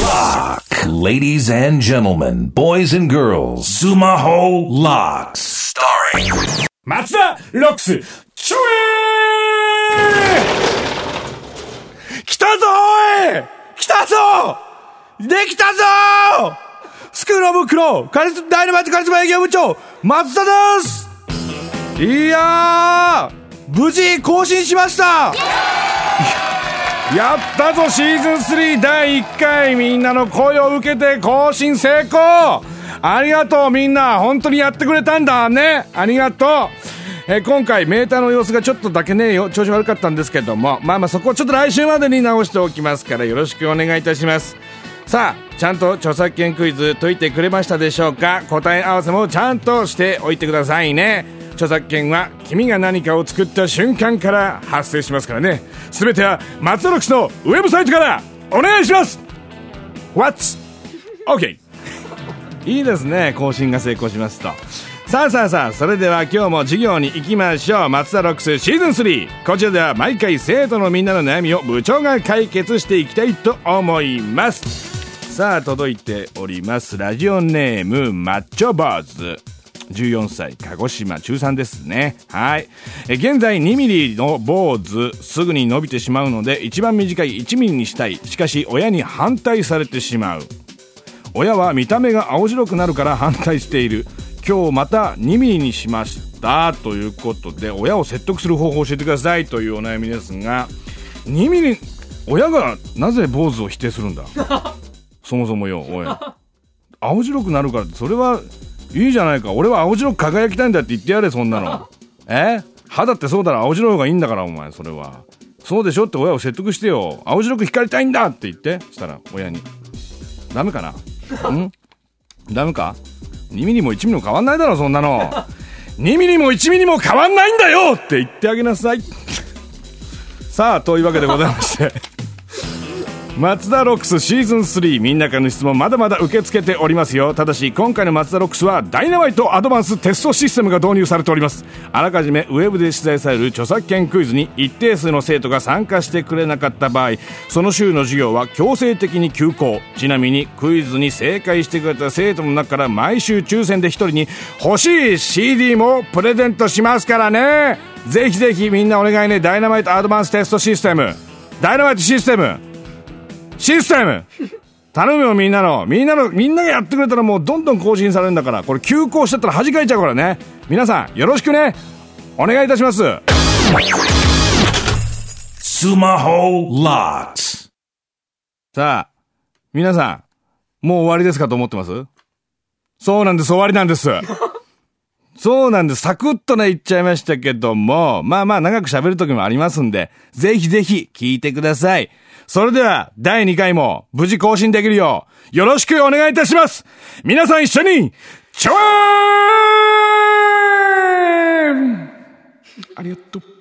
Lock. Ladies and gentlemen, boys and girls, Sumaho Locks. Starring 松田ロックス、ちょえ来たぞおい来たぞできたぞスクールオブクロー、カリスダイナマイトカリスマ営業部長、松田ですいやー、無事更新しましたやったぞシーズン3第1回みんなの声を受けて更新成功。ありがとうみんな。本当にやってくれたんだね。ありがとう。え今回メーターの様子がちょっとだけね調子悪かったんですけども。まあまあそこをちょっと来週までに直しておきますからよろしくお願いいたします。さあちゃんと著作権クイズ解いてくれましたでしょうか？答え合わせもちゃんとしておいてくださいね。著作権は君が何かを作った瞬間から発生しますからね。全ては松田ロックスのウェブサイトから。お願いします。What's OK いいですね。更新が成功しますと。さあさあさあそれでは今日も授業に行きましょう。松田ロックスシーズン3こちらでは毎回生徒のみんなの悩みを部長が解決していきたいと思います。さあ届いております。ラジオネームマッチョ坊主14歳鹿児島中3ですね。はい。え現在2ミリの坊主すぐに伸びてしまうので一番短い1ミリにしたい。しかし親に反対されてしまう。親は見た目が青白くなるから反対している。今日また2ミリにしました。ということで親を説得する方法を教えてください。というお悩みですが2ミリ親がなぜ坊主を否定するんだ？そもそもよおい。青白くなるからそれはいいじゃないか。俺は青白く輝きたいんだって言ってやれそんなの。え？肌ってそうだろ。青白い方がいいんだからお前それは。そうでしょって親を説得してよ。青白く光りたいんだって言って。したら親に。ダメかな？ん？ダメか ?2 ミリも1ミリも変わんないだろそんなの。2ミリも1ミリも変わんないんだよって言ってあげなさい。さあというわけでございまして松田ロックスシーズン3みんなからの質問まだまだ受け付けておりますよ。ただし今回の松田ロックスはダイナマイトアドバンステストシステムが導入されております。あらかじめウェブで出題される著作権クイズに一定数の生徒が参加してくれなかった場合その週の授業は強制的に休校。ちなみにクイズに正解してくれた生徒の中から毎週抽選で1人に欲しい CD もプレゼントしますからね。ぜひぜひみんなお願いね。ダイナマイトアドバンステストシステム。ダイナマイトシステム。システム。頼むよみんなの。みんなのみんながやってくれたらもうどんどん更新されるんだから。これ休校しちゃったら弾かれちゃうからね。皆さんよろしくね。お願いいたします。Sumaho Locks. さあ皆さんもう終わりですかと思ってます？そうなんです終わりなんですそうなんです。サクッとね、言っちゃいましたけども、まあまあ長く喋る時もありますんで、ぜひぜひ聞いてください。それでは、第2回も無事更新できるよう、よろしくお願いいたします皆さん一緒に、チョーンありがとう。